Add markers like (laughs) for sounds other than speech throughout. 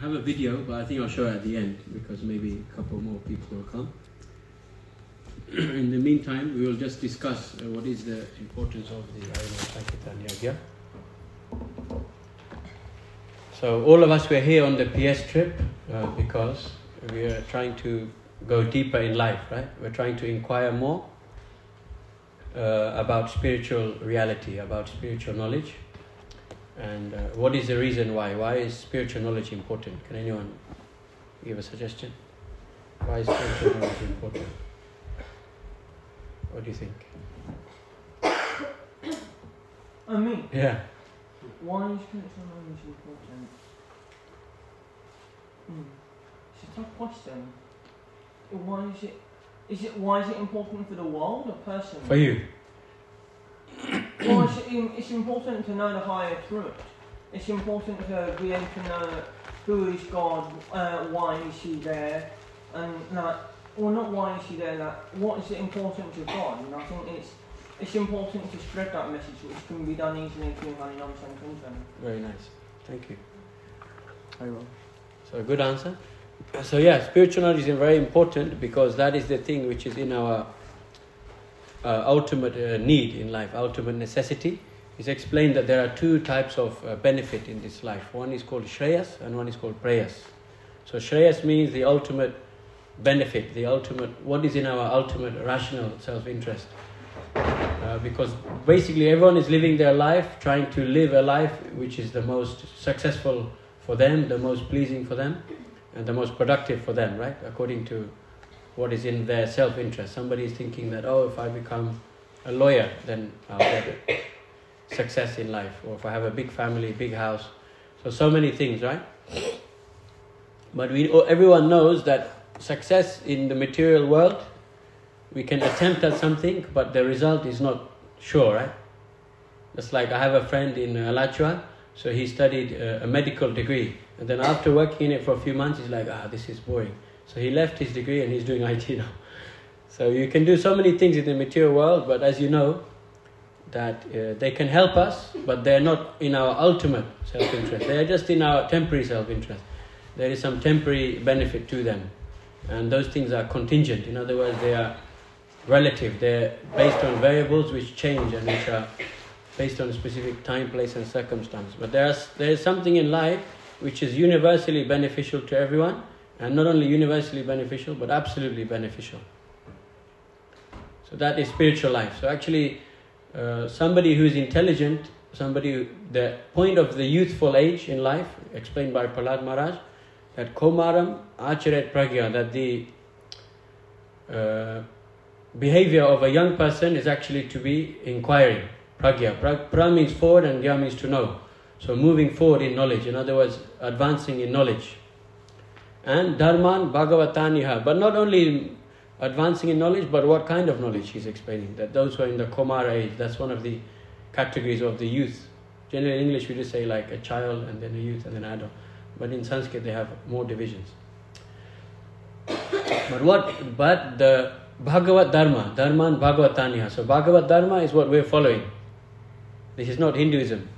I have a video, but I think I'll show it at the end because maybe a couple more people will come. (clears throat) In the meantime, we will just discuss uh, what is the importance of the Ayana Sankirtan Yagya. So, all of us were here on the PS trip uh, because we are trying to go deeper in life, right? We're trying to inquire more uh, about spiritual reality, about spiritual knowledge. And uh, what is the reason why? Why is spiritual knowledge important? Can anyone give a suggestion? Why is spiritual knowledge important? What do you think? (coughs) I mean, Yeah. why is spiritual knowledge important? Hmm. It's a tough question. Why is it? Is it why is it important for the world or person? For you? (coughs) Well, it's, it's important to know the higher truth. It's important to be able to know who is God, uh, why is He there, and that. Well, not why is He there. That what is it important to God, and I think it's it's important to spread that message, which can be done easily through Harinam Sankirtan. Very nice. Thank you. Very well. So, good answer. So, yeah, spiritual knowledge is very important because that is the thing which is in our uh, ultimate uh, need in life, ultimate necessity. It's explained that there are two types of uh, benefit in this life. One is called Shreyas and one is called Preyas. So, Shreyas means the ultimate benefit, the ultimate, what is in our ultimate rational self interest. Uh, because basically everyone is living their life trying to live a life which is the most successful for them, the most pleasing for them, and the most productive for them, right? According to what is in their self interest. Somebody is thinking that, oh, if I become a lawyer, then I'll get success in life, or if I have a big family, big house. So, so many things, right? But we, everyone knows that success in the material world, we can attempt at something, but the result is not sure, right? Just like I have a friend in Alachua, so he studied uh, a medical degree, and then after working in it for a few months, he's like, ah, this is boring. So he left his degree and he's doing (laughs) IT now. So you can do so many things in the material world, but as you know, that uh, they can help us, but they're not in our ultimate self-interest. They are just in our temporary self-interest. There is some temporary benefit to them, and those things are contingent. In other words, they are relative. They're based on variables which change and which are based on a specific time, place, and circumstance. But there's there is something in life which is universally beneficial to everyone, and not only universally beneficial, but absolutely beneficial. So that is spiritual life. So actually, uh, somebody who is intelligent, somebody who, the point of the youthful age in life, explained by Prahlad Maharaj, that komaram acharet pragya, that the uh, behavior of a young person is actually to be inquiring. Pragya. Pra, pra means forward and gya means to know. So moving forward in knowledge, in other words, advancing in knowledge. And dharman bhagavataniha, but not only advancing in knowledge, but what kind of knowledge he's explaining. That those who are in the Komara age, that's one of the categories of the youth. Generally in English we just say like a child and then a youth and then an adult. But in Sanskrit they have more divisions. (coughs) But what but the Bhagavat Dharma, Dharman Bhagavataniha. So Bhagavat Dharma is what we're following. This is not Hinduism.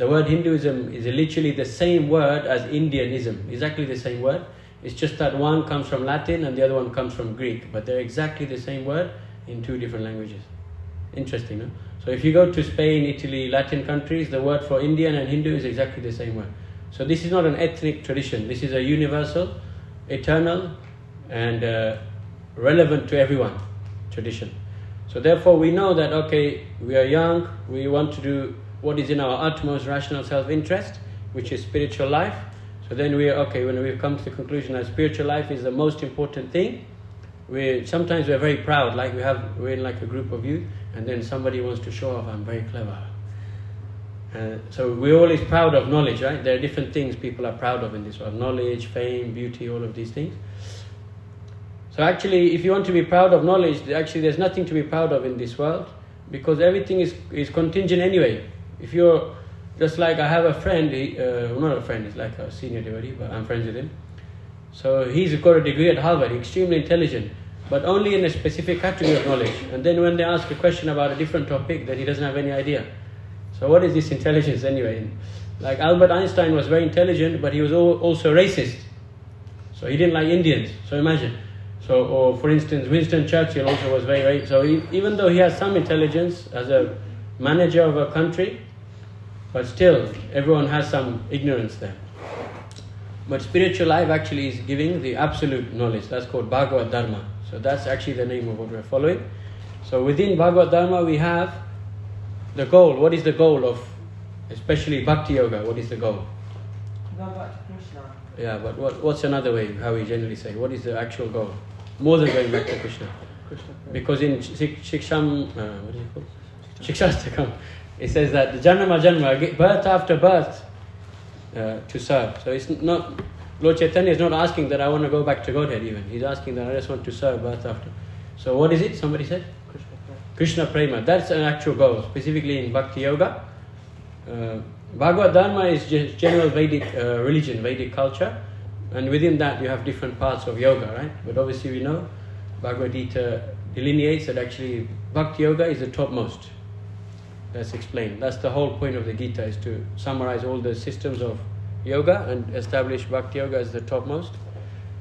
The word Hinduism is literally the same word as Indianism, exactly the same word. It's just that one comes from Latin and the other one comes from Greek, but they're exactly the same word in two different languages. Interesting, no? So if you go to Spain, Italy, Latin countries, the word for Indian and Hindu is exactly the same word. So this is not an ethnic tradition. This is a universal, eternal, and uh, relevant to everyone tradition. So therefore, we know that okay, we are young. We want to do what is in our utmost rational self-interest, which is spiritual life. So then we are okay when we've come to the conclusion that spiritual life is the most important thing. We sometimes we're very proud, like we have we're in like a group of youth, and then somebody wants to show off, I'm very clever. Uh, so we're always proud of knowledge, right? There are different things people are proud of in this world: knowledge, fame, beauty, all of these things. So actually, if you want to be proud of knowledge, actually there's nothing to be proud of in this world because everything is, is contingent anyway. If you're just like I have a friend, he, uh, not a friend, he's like a senior devotee, but I'm friends with him. So he's got a degree at Harvard, extremely intelligent, but only in a specific category of knowledge. And then when they ask a question about a different topic, then he doesn't have any idea. So what is this intelligence anyway? Like Albert Einstein was very intelligent, but he was also racist. So he didn't like Indians. So imagine. So, or for instance, Winston Churchill also was very, very. So he, even though he has some intelligence as a manager of a country, but still, everyone has some ignorance there. But spiritual life actually is giving the absolute knowledge. That's called Bhagavad Dharma. So that's actually the name of what we're following. So within Bhagavad Dharma, we have the goal. What is the goal of, especially Bhakti Yoga? What is the goal? Yeah, but what, what's another way, how we generally say? What is the actual goal? More than going back to Krishna. Krishna. Because in Shik- Shiksham, uh, what is it called? Shikshastakam, it says that the Janma Janma, birth after birth, uh, to serve. So it's not, Lord Chaitanya is not asking that I want to go back to Godhead even. He's asking that I just want to serve birth after. So what is it? Somebody said? Krishna. Krishna Prema. That's an actual goal, specifically in Bhakti Yoga. Uh, Bhagavad Dharma is just general Vedic uh, religion, Vedic culture, and within that you have different parts of yoga, right? But obviously we know Bhagavad Gita delineates that actually Bhakti Yoga is the topmost. That's explained. That's the whole point of the Gita is to summarize all the systems of yoga and establish Bhakti Yoga as the topmost.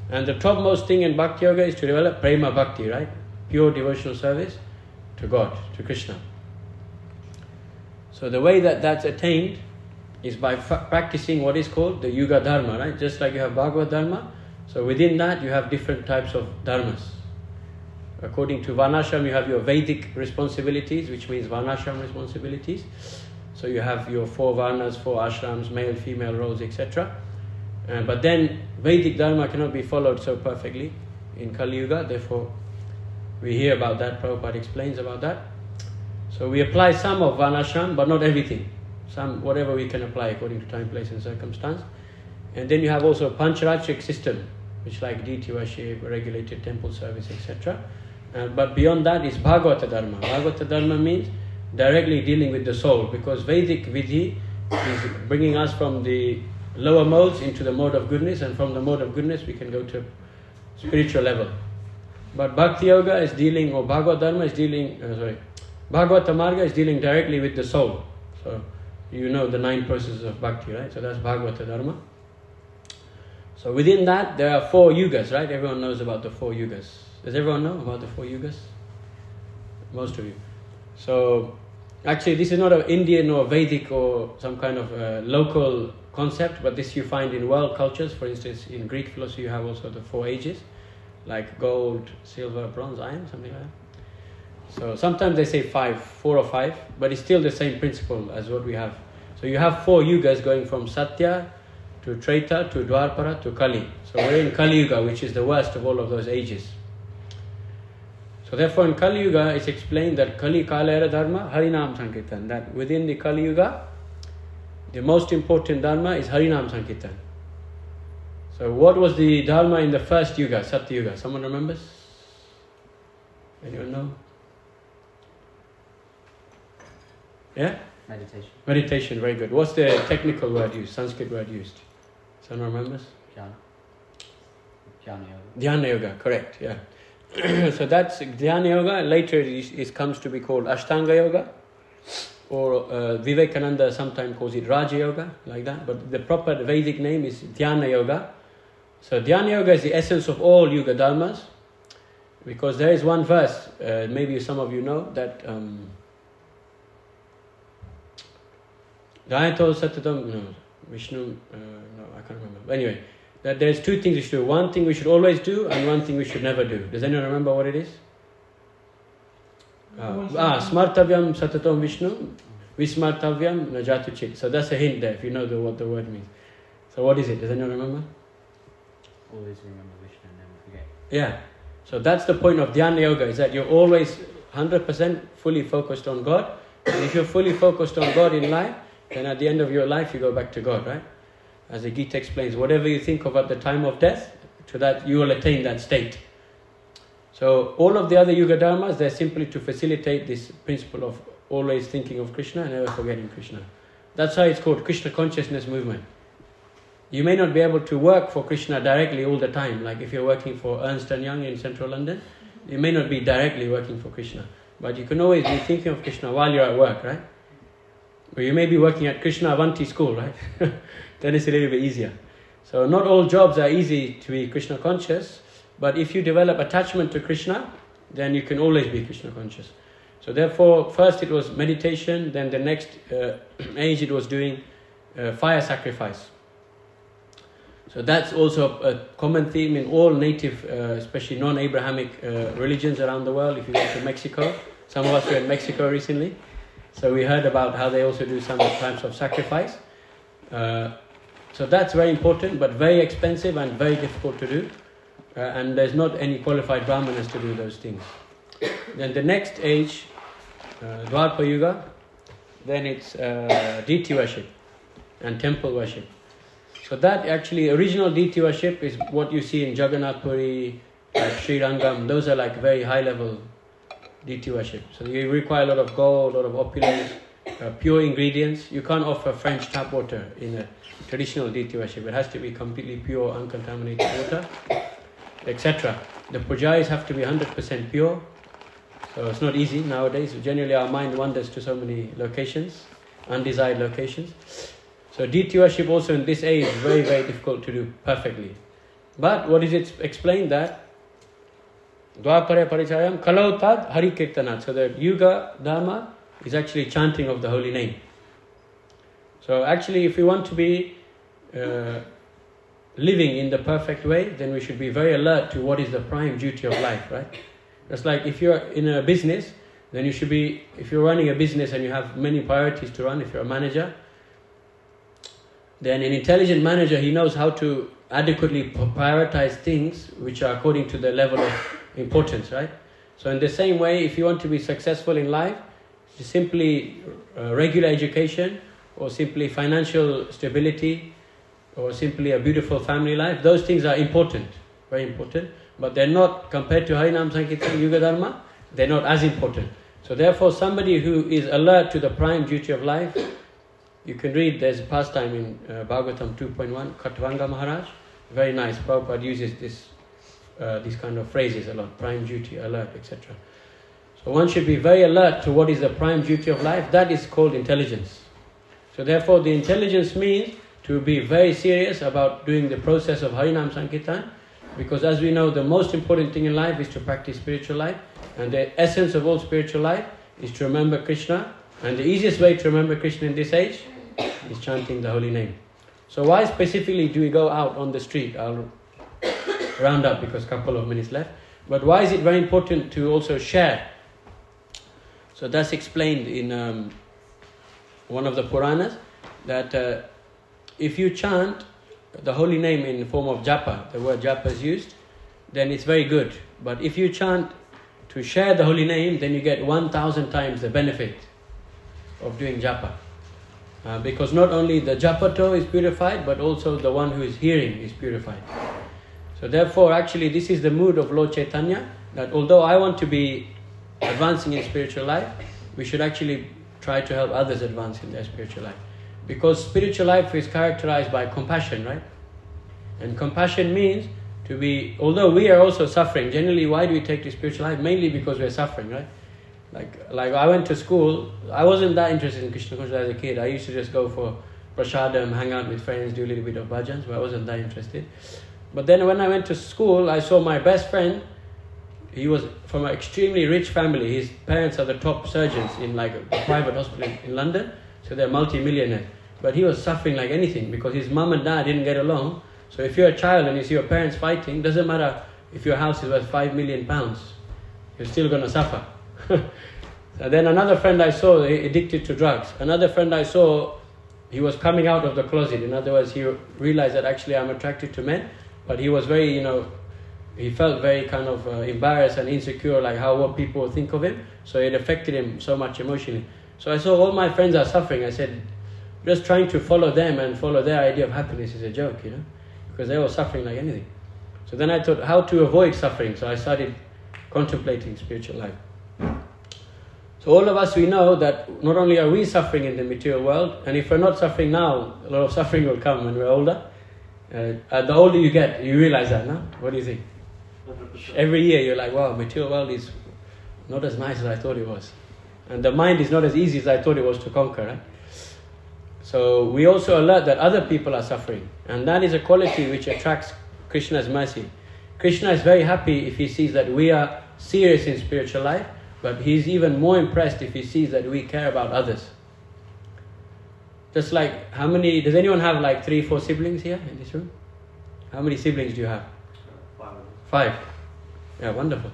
And the topmost thing in Bhakti Yoga is to develop Prema Bhakti, right? Pure devotional service to God, to Krishna. So the way that that's attained is by practicing what is called the Yuga Dharma, right? Just like you have Bhagavad Dharma, so within that you have different types of dharmas. According to Varnashram, you have your Vedic responsibilities, which means Varnashram responsibilities. So you have your four Varnas, four ashrams, male, female roles, etc. Uh, but then Vedic Dharma cannot be followed so perfectly in Kali Yuga, therefore we hear about that, Prabhupada explains about that. So we apply some of Varnashram, but not everything. Some, whatever we can apply according to time, place and circumstance. And then you have also Pancharatric system, which like deity worship, regulated temple service, etc. Uh, but beyond that is Bhagavata Dharma. Bhagavata Dharma means directly dealing with the soul, because Vedic Vidhi is bringing us from the lower modes into the mode of goodness, and from the mode of goodness we can go to spiritual level. But Bhakti Yoga is dealing, or Bhagavad Dharma is dealing, uh, sorry, Bhagavata Marga is dealing directly with the soul. So you know the nine processes of Bhakti, right? So that's Bhagavata Dharma. So within that, there are four yugas, right? Everyone knows about the four yugas. Does everyone know about the four yugas? Most of you. So actually, this is not an Indian or Vedic or some kind of uh, local concept, but this you find in world cultures. For instance, in Greek philosophy, you have also the four ages, like gold, silver, bronze, iron, something like that. So sometimes they say five, four or five, but it's still the same principle as what we have. So you have four yugas going from Satya to Treta to Dwapara to Kali. So we're in Kali Yuga, which is the worst of all of those ages. So therefore in Kali Yuga it's explained that Kali Kalera Dharma Harinam Sankirtan. That within the Kali Yuga, the most important Dharma is Harinam Sankirtan. So what was the Dharma in the first Yuga, Satya Yuga? Someone remembers? Anyone know? Yeah? Meditation. Meditation, very good. What's the technical word used, Sanskrit word used? Someone remembers? Jhana. Jhana yoga. Dhyana Yoga, correct, yeah. (clears throat) so that's Dhyana Yoga, later it, it comes to be called Ashtanga Yoga, or uh, Vivekananda sometimes calls it Raja Yoga, like that, but the proper Vedic name is Dhyana Yoga. So Dhyana Yoga is the essence of all Yuga Dharmas, because there is one verse, uh, maybe some of you know, that um, Gayato Satatam, no, Vishnu, uh, no, I can't remember. Anyway, that there's two things we should do. One thing we should always do, and one thing we should never do. Does anyone remember what it is? Uh, ah, smartavyam satatam Vishnu, vismartavyam najatu chit. So that's a hint there, if you know the, what the word means. So what is it? Does anyone remember? Always remember Vishnu and never forget. Yeah. So that's the point of Dhyana Yoga, is that you're always 100% fully focused on God. And if you're fully focused on God in life, then at the end of your life you go back to God, right? As the Gita explains, whatever you think of at the time of death, to that you will attain that state. So all of the other Yuga Dharmas, they're simply to facilitate this principle of always thinking of Krishna and never forgetting Krishna. That's why it's called Krishna consciousness movement. You may not be able to work for Krishna directly all the time, like if you're working for Ernst Young in central London, you may not be directly working for Krishna, but you can always be thinking of Krishna while you're at work, right? Or you may be working at Krishna Avanti school, right? (laughs) then it's a little bit easier. So not all jobs are easy to be Krishna conscious, but if you develop attachment to Krishna, then you can always be Krishna conscious. So therefore, first it was meditation, then the next uh, (clears throat) age it was doing uh, fire sacrifice. So that's also a common theme in all native, uh, especially non-Abrahamic uh, religions around the world. If you go to Mexico, some of us were in Mexico recently, so we heard about how they also do some types of sacrifice. Uh, so that's very important, but very expensive and very difficult to do. Uh, and there's not any qualified brahmanas to do those things. Then the next age, uh, Dwapara Yuga, then it's uh, deity worship and temple worship. So that actually original deity worship is what you see in Jagannath Puri, like Sri Rangam. Those are like very high level deity worship. So you require a lot of gold, a lot of opulence, uh, pure ingredients. You can't offer French tap water in a traditional deity worship. It has to be completely pure, uncontaminated water, etc. The pujaris have to be 100% pure. So it's not easy nowadays. Generally, our mind wanders to so many locations, undesired locations. So deity worship also in this age is very, very difficult to do perfectly. But what is it explained that Dwapara Parichayam Kalautad Hari Kirtanat. So the Yuga Dharma is actually chanting of the holy name. So actually if we want to be uh, living in the perfect way, then we should be very alert to what is the prime duty of life, right? That's like if you're in a business, then you should be, if you're running a business and you have many priorities to run, if you're a manager, then an intelligent manager, he knows how to adequately prioritize things which are according to the level of importance, right? So in the same way, if you want to be successful in life, simply uh, regular education or simply financial stability or simply a beautiful family life, those things are important, very important, but they're not, compared to Harinam Sankirtan Yuga Dharma, they're not as important. So therefore, somebody who is alert to the prime duty of life, you can read, there's a pastime in uh, Bhagavatam 2.1, Khatvanga Maharaj, very nice, Prabhupada uses this, uh, these kind of phrases a lot, prime duty, alert, etc. One should be very alert to what is the prime duty of life, that is called intelligence. So therefore the intelligence means to be very serious about doing the process of Harinam Sankirtan, because as we know, the most important thing in life is to practice spiritual life, and the essence of all spiritual life is to remember Krishna, and the easiest way to remember Krishna in this age is chanting the holy name. So why specifically do we go out on the street? I'll round up because a couple of minutes left. But why is it very important to also share? So that's explained in um, one of the Puranas that uh, if you chant the holy name in the form of japa, the word japa is used, then it's very good. But if you chant to share the holy name, then you get 1,000 times the benefit of doing japa. Uh, because not only the japato is purified, but also the one who is hearing is purified. So therefore, actually, this is the mood of Lord Chaitanya, that although I want to be advancing in spiritual life, we should actually try to help others advance in their spiritual life. Because spiritual life is characterized by compassion, right? And compassion means to be, although we are also suffering, generally, why do we take to spiritual life? Mainly because we're suffering, right? Like, like I went to school, I wasn't that interested in Krishna consciousness as a kid. I used to just go for prasadam, hang out with friends, do a little bit of bhajans, but I wasn't that interested. But then when I went to school, I saw my best friend. He was from an extremely rich family. His parents are the top surgeons in like a private hospital in, London, so they're multi-millionaires. But he was suffering like anything because his mom and dad didn't get along. So if you're a child and you see your parents fighting, doesn't matter if your house is worth five million pounds, you're still gonna suffer. (laughs) then another friend I saw addicted to drugs. Another friend I saw, he was coming out of the closet. In other words, he realized that actually I'm attracted to men, but he was very, you know, he felt very kind of uh, embarrassed and insecure, like how what people think of him. So it affected him so much emotionally. So I saw all my friends are suffering. I said, just trying to follow them and follow their idea of happiness is a joke, you know, because they were suffering like anything. So then I thought how to avoid suffering. So I started contemplating spiritual life. So all of us, we know that not only are we suffering in the material world, and if we're not suffering now, a lot of suffering will come when we're older. Uh, the older you get, you realize that, no? What do you think? Every year you're like, wow, material world is not as nice as I thought it was. And the mind is not as easy as I thought it was to conquer, right? So we also alert that other people are suffering, and that is a quality which attracts Krishna's mercy. Krishna is very happy if he sees that we are serious in spiritual life, but he's even more impressed if he sees that we care about others. Just like how many does anyone have like three, four siblings here in this room? How many siblings do you have? Five. Yeah, wonderful.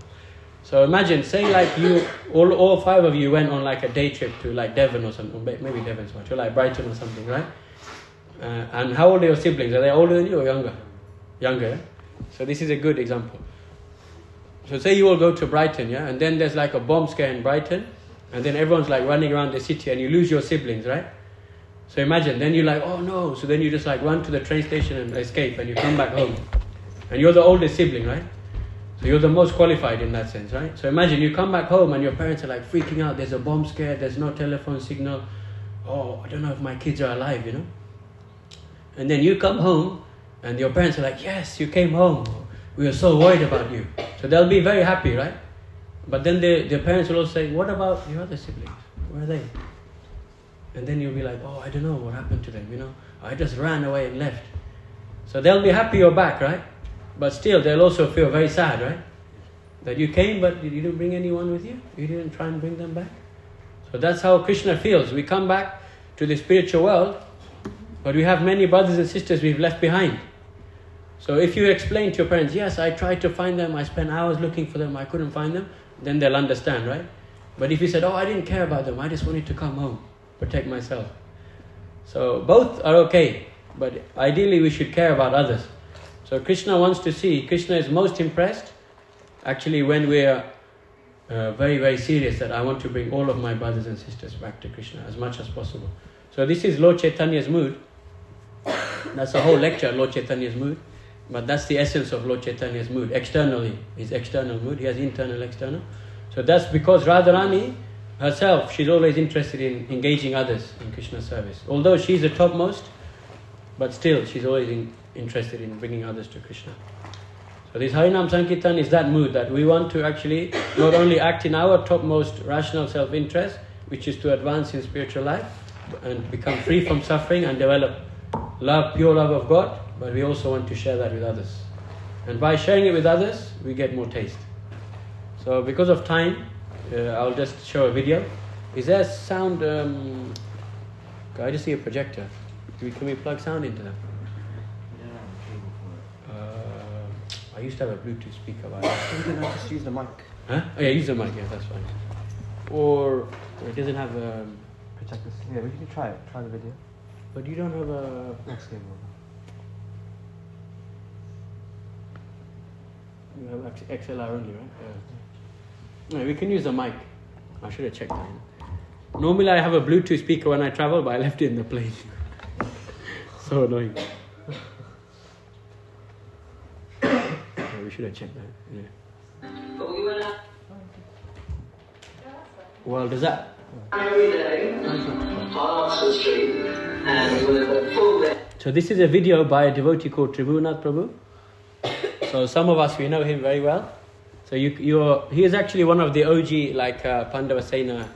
So imagine, say like you, all, all five of you went on like a day trip to like Devon or something, maybe Devon's much, or like Brighton or something, right? Uh, and how old are your siblings? Are they older than you or younger? Younger. yeah? So this is a good example. So say you all go to Brighton, yeah, and then there's like a bomb scare in Brighton, and then everyone's like running around the city, and you lose your siblings, right? So imagine, then you're like, oh no. So then you just like run to the train station and escape, and you come back home, and you're the oldest sibling, right? So you're the most qualified in that sense, right? So imagine you come back home and your parents are like freaking out. There's a bomb scare. There's no telephone signal. Oh, I don't know if my kids are alive, you know. And then you come home, and your parents are like, "Yes, you came home. We were so worried about you." So they'll be very happy, right? But then the their parents will also say, "What about your other siblings? Where are they?" And then you'll be like, "Oh, I don't know what happened to them. You know, I just ran away and left." So they'll be happy you're back, right? But still, they'll also feel very sad, right? That you came, but you didn't bring anyone with you. You didn't try and bring them back. So that's how Krishna feels. We come back to the spiritual world, but we have many brothers and sisters we've left behind. So if you explain to your parents, yes, I tried to find them, I spent hours looking for them, I couldn't find them, then they'll understand, right? But if you said, oh, I didn't care about them, I just wanted to come home, protect myself. So both are okay, but ideally we should care about others. So Krishna wants to see, Krishna is most impressed actually when we are uh, very, very serious that I want to bring all of my brothers and sisters back to Krishna as much as possible. So this is Lord Chaitanya's mood. That's a whole lecture, Lord Chaitanya's mood. But that's the essence of Lord Chaitanya's mood. Externally, his external mood. He has internal, external. So that's because Radharani herself, she's always interested in engaging others in Krishna service. Although she's the topmost, but still she's always in, interested in bringing others to Krishna. So this Harinam Sankirtan is that mood that we want to actually not only act in our topmost rational self-interest, which is to advance in spiritual life and become free from suffering and develop love, pure love of God, but we also want to share that with others. And by sharing it with others, we get more taste. So because of time, uh, I'll just show a video. Is there sound? Um, I just see a projector. Can we, can we plug sound into them? Uh, I used to have a Bluetooth speaker, but I- (coughs) You can just use the mic. huh? Oh yeah, use the mic. Yeah, that's fine. Or it doesn't have um, a. Project this. Yeah, we can try it. Try the video. But you don't have a. Next game over. You have XLR only, right? Yeah. No, we can use the mic. I should have checked that. Normally, I have a Bluetooth speaker when I travel, but I left it in the plane. (laughs) so annoying. Yeah, we should have checked that. Yeah. But we went out Well, does that? every day on Oxford Street, and we were full day. So this is a video by a devotee called Tribhuvannath Prabhu. So some of us we know him very well. So you you're he is actually one of the OG like uh, Pandavasena,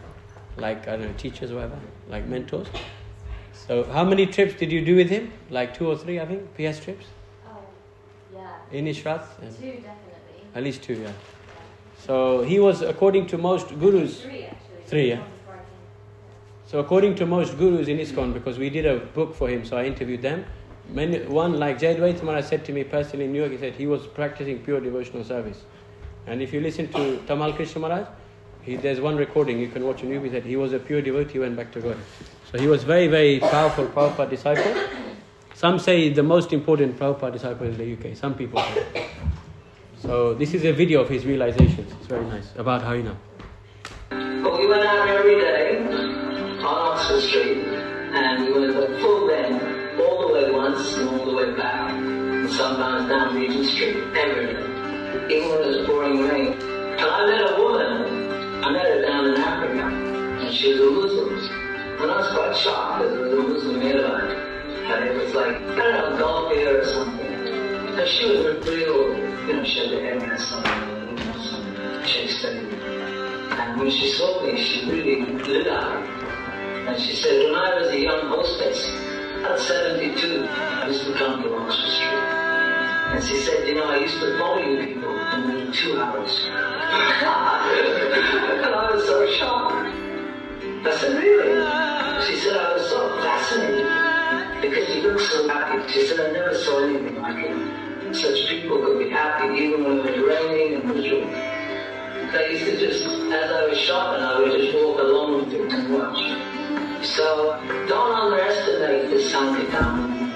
like I don't know teachers or whatever, like mentors. So how many trips did you do with him? Like two or three, I think, PS trips Yeah. in Ishrat? And Two, definitely. at least two, yeah. So he was, according to most gurus, Three, actually. Three, yeah. One before I came. So according to most gurus in ISKCON, because we did a book for him, so I interviewed them. Many, one like Jayadvaita Maharaj said to me personally in New York, he said he was practicing pure devotional service. And if you listen to Tamal Krishna Maharaj, he, there's one recording you can watch on YouTube. He said he was a pure devotee, he went back to God. So he was very, very powerful powerful disciple. Some say the most important Prabhupada disciple in the UK. Some people say. So this is a video of his realizations. It's very nice about Harinam. But we went out every day on Oxford Street, and we went full day, all the way once and all the way back. And sometimes down Regent Street, every day, even when it was pouring rain. And I met a woman, I met her down in Africa, and she was a Muslim. And I was quite shocked She was real, you know, she had the hair and something, you know, some chicks that and when she saw me, she really lit up. And she said, when I was a young hostess at 72, I used to come to Oxford Street. And she said, you know, I used to follow you people in two hours. (laughs) and I was so shocked. I said, really? She said, I was so fascinated because you look so happy. She said, I never saw anything like it. Such people could be happy even when it was raining and miserable. I used to just, as I was shopping, I would just walk along with it and watch. So don't underestimate this Sankirtan.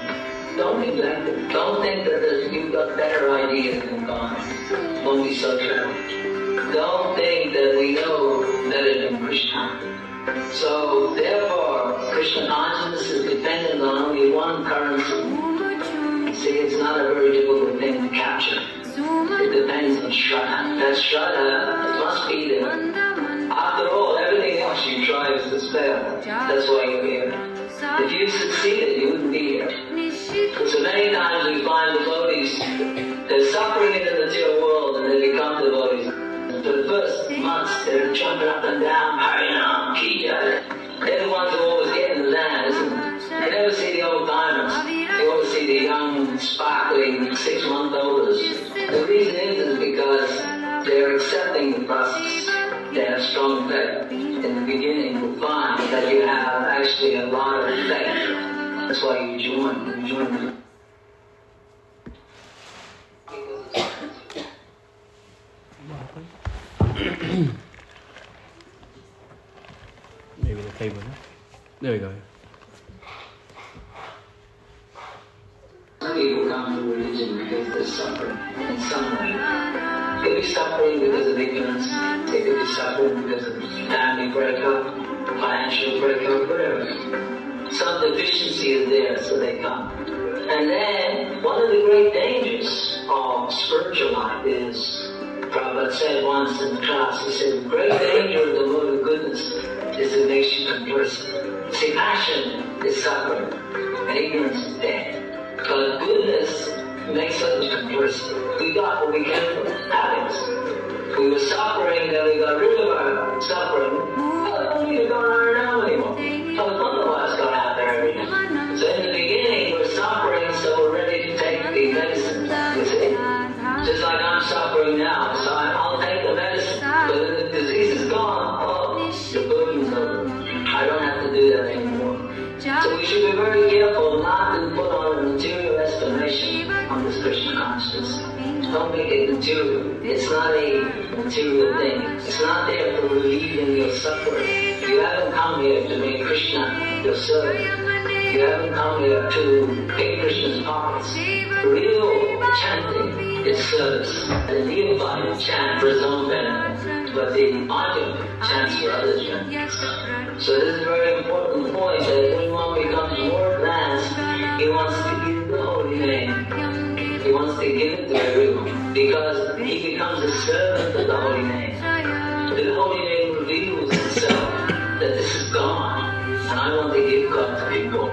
Don't neglect it. Don't think that you've got better ideas than God. Don't be so clever. Don't think that we know better than Krishna. So therefore, Krishna consciousness is dependent on only one currency. See, it's not a very difficult thing to capture. It depends on Shraddha. That Shraddha must be there. After all, everything else you try is to spell. That's why you're here. If you succeeded, you wouldn't be here. So many times we find devotees, they're suffering in the material world and they become devotees. For the first months, they're jumping up and down, Maybe the cable. There we go. Some people come to religion because they're suffering in some way. They could be suffering because of ignorance. They could be suffering because of family breakup, financial breakup, whatever. Deficiency is there, so they come. And then, one of the great dangers of spiritual life is, Prabhupada said once in the class, he said, the great danger of the mode of goodness is it makes you complacent. See, passion is suffering, and ignorance is death. But goodness makes us complacent. We got what we came from, happiness. We were suffering, then we got rid of our suffering. Don't make it material. It's not a material thing. It's not there for relieving your suffering. You haven't come here to make Krishna your servant. You haven't come here to pick Krishna's pockets. Real chanting is service. The neophyte chant for his own benefit, but the Arjun chants for others' benefit. So this is a very important point that when one becomes more advanced, he wants to give the holy name. He wants to give it to everyone because he becomes a servant of the holy name. The holy name reveals itself that this is God, and I want to give God to people.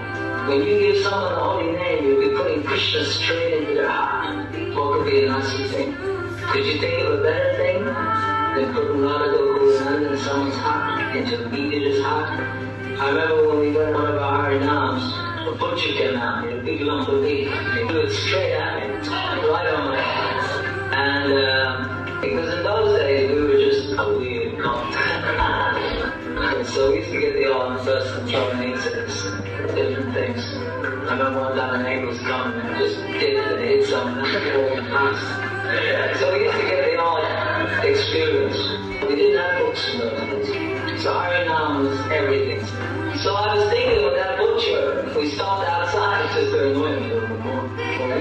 When you give someone the holy name, you'll be putting Krishna straight into their heart. What could be a nicer thing? Could you think of a better thing than putting Radha Gokulananda in someone's heart, into a meteor's heart? I remember when we went one of our Harinams, a butcher came out a big lump of meat. and He threw it straight at me, the first and throwing incidents, different things. I remember one time a neighbor was coming and just did it and hit something and walked past. So we used to get the odd experience. We didn't have books in those days. So Harinam was everything. So I was thinking of that butcher. We stopped outside just to annoy him a little bit more.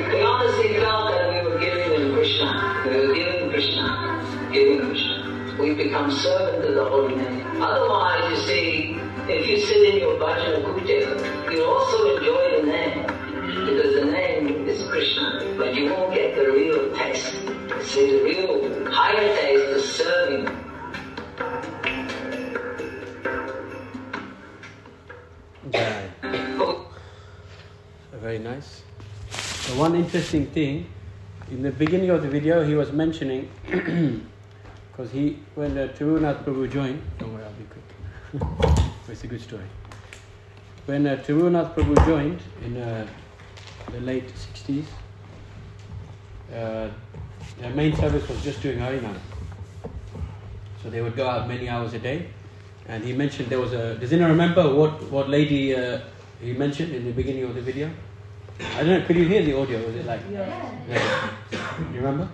We honestly felt that we were giving him Krishna. We were giving Krishna. Giving Krishna. We become servant to the holy name. Otherwise, you see, if you sit in your bhajan you also enjoy the name. Because the name is Krishna. But you won't get the real taste. See, the real higher taste is serving Jai. Very nice. So one interesting thing, in the beginning of the video, he was mentioning, (clears throat) because he, when uh, Tirunath Prabhu joined, don't worry, I'll be quick. (laughs) it's a good story. when uh, Tirunath Prabhu joined in uh, the late 60s, uh, their main service was just doing Harinam. So they would go out many hours a day. And he mentioned there was a. Does anyone remember what, what lady uh, he mentioned in the beginning of the video? I don't know, could you hear the audio? Was it like. Yeah. Yeah. You remember?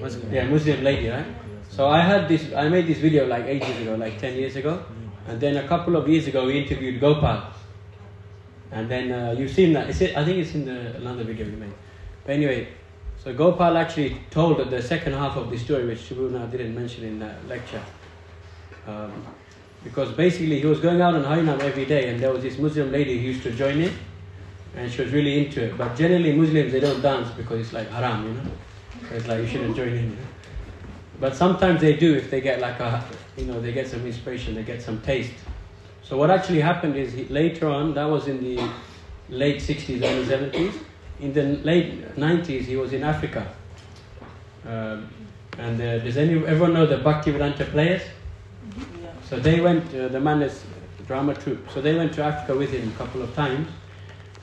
Muslim. Yeah, Muslim lady, right? So I had this, I made this video like ages ago, like 10 years ago. And then a couple of years ago, we interviewed Gopal. And then uh, you've seen that. I think it's in the another video we made. But anyway, so Gopal actually told the second half of the story, which Shubhuna didn't mention in that lecture. Um, because basically he was going out on Harinam every day, and there was this Muslim lady who used to join in, and she was really into it. But generally, Muslims they don't dance because it's like haram, you know. So it's like you shouldn't join in. You know? But sometimes they do if they get like a, you know, they get some inspiration, they get some taste. So what actually happened is he, later on, that was in the late 60s, early 70s. In the late 90s, he was in Africa. Um, and uh, does any, everyone know the Bhaktivedanta players? Yeah. So they went, uh, the man is drama troupe. So they went to Africa with him a couple of times.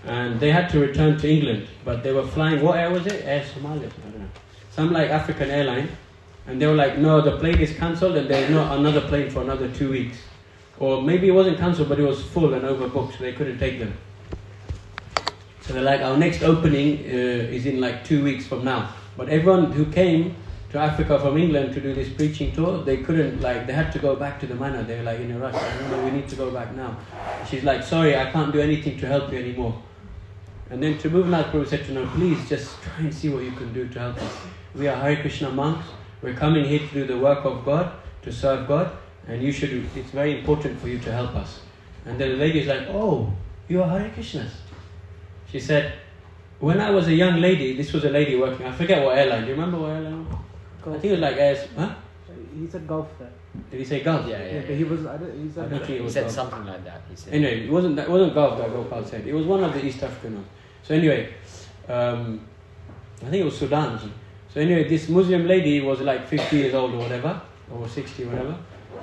And they had to return to England. But they were flying, what air was it? Air Somalia? I don't know. Some like African airline. And they were like, no, the plane is cancelled and there's not another plane for another two weeks. Or maybe it wasn't cancelled, but it was full and overbooked, so they couldn't take them. So they're like, our next opening uh, is in like two weeks from now. But everyone who came to Africa from England to do this preaching tour, they couldn't, like, they had to go back to the manor. They were like in a rush. We need to go back now. She's like, sorry, I can't do anything to help you anymore. And then Tribhuvannath Prabhu said to her, please just try and see what you can do to help us. We are Hare Krishna monks. We're coming here to do the work of God, to serve God, and you should, it's very important for you to help us. And then the lady is like, oh, you are Hare Krishnas. She said, when I was a young lady, this was a lady working, I forget what airline, do you remember what airline? I think it was like Airs, huh? He said golf there. Did he say Gulf? Yeah, yeah, but he was. I don't, he I said. don't think He said Gulf. something like that. He said. Anyway, it wasn't that it wasn't Gulf that Gopal said. It was one of the East African ones. So anyway, um, I think it was Sudan. So anyway, this Muslim lady was like 50 years old or whatever, or 60 or whatever.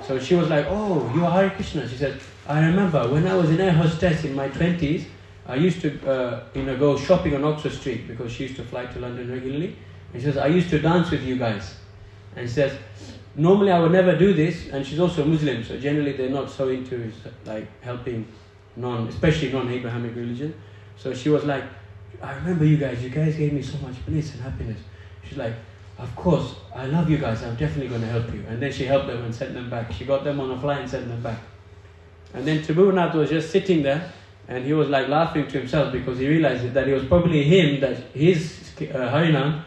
So she was like, "Oh, you are Hare Krishna." She said, "I remember when I was an air hostess in my 20s, I used to, uh, you know, go shopping on Oxford Street because she used to fly to London regularly. And she says, I used to dance with you guys. And she says, normally I would never do this. And she's also Muslim, so generally they're not so into like helping non, especially non-Abrahamic religion. So she was like, I remember you guys. You guys gave me so much bliss and happiness. She's like, of course, I love you guys. I'm definitely going to help you. And then she helped them and sent them back. She got them on a flight and sent them back. And then Tribhuvannath was just sitting there and he was like laughing to himself because he realized that it was probably him that his uh, Harinam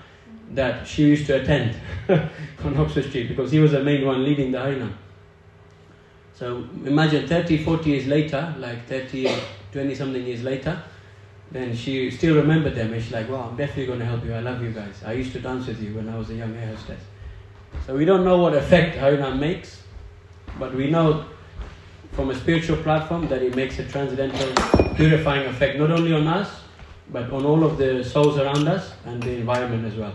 that she used to attend (laughs) on Oxford Street because he was the main one leading the Harinam. So imagine 30, 40 years later, like 30, 20 something years later, then she still remembered them and she's like, wow, I'm definitely going to help you. I love you guys. I used to dance with you when I was a young air hostess. So we don't know what effect Harinam makes, but we know from a spiritual platform that it makes a transcendental purifying effect not only on us, but on all of the souls around us and the environment as well.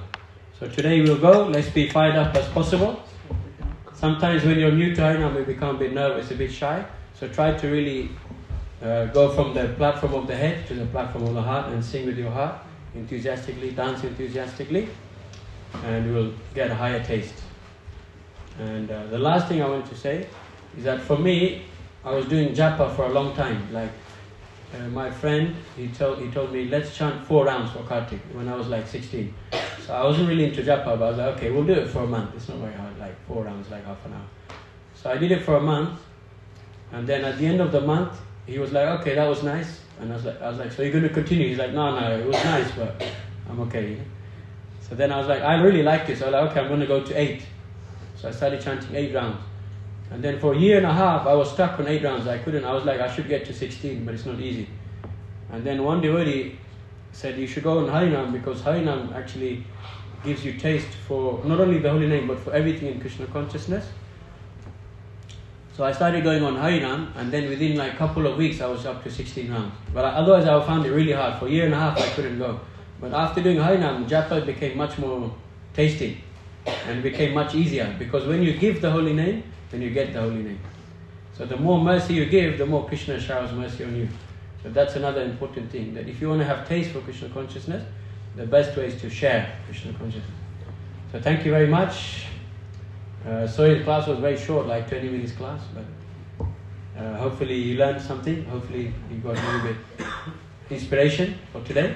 So today we'll go, let's be fired up as possible. Sometimes when you're new to Harinam, we become a bit nervous, a bit shy. So try to really uh, go from the platform of the head to the platform of the heart and sing with your heart enthusiastically, dance enthusiastically, and you will get a higher taste. And uh, the last thing I want to say is that for me, I was doing japa for a long time. Like uh, my friend, he told he told me let's chant four rounds for Kartik when I was like 16. So I wasn't really into japa, but I was like, okay, we'll do it for a month. It's not very hard, like four rounds, like half an hour. So I did it for a month, and then at the end of the month, he was like, okay, that was nice. And I was like, I was like, so you're going to continue? He's like, no, no, it was nice, but I'm okay. So then I was like, I really like this. I was like, okay, I'm going to go to eight. So I started chanting eight rounds. And then for a year and a half, I was stuck on eight rounds. I couldn't. I was like, I should get to 16, but it's not easy. And then one devotee said, you should go on Harinam because Harinam actually gives you taste for not only the holy name, but for everything in Krishna consciousness. So I started going on Harinam, and then within like a couple of weeks, I was up to 16 rounds. But otherwise, I found it really hard. For a year and a half, I couldn't go. But after doing Harinam, Japa became much more tasty and became much easier because when you give the holy name, then you get the holy name. So the more mercy you give, the more Krishna showers mercy on you. So that's another important thing. That if you want to have taste for Krishna consciousness, the best way is to share Krishna consciousness. So thank you very much. Uh, sorry the class was very short, like 20 minutes class, but uh, hopefully you learned something. Hopefully you got a little bit inspiration for today.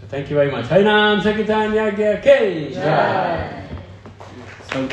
So thank you very much. Harinam Sankirtan Yagya K. So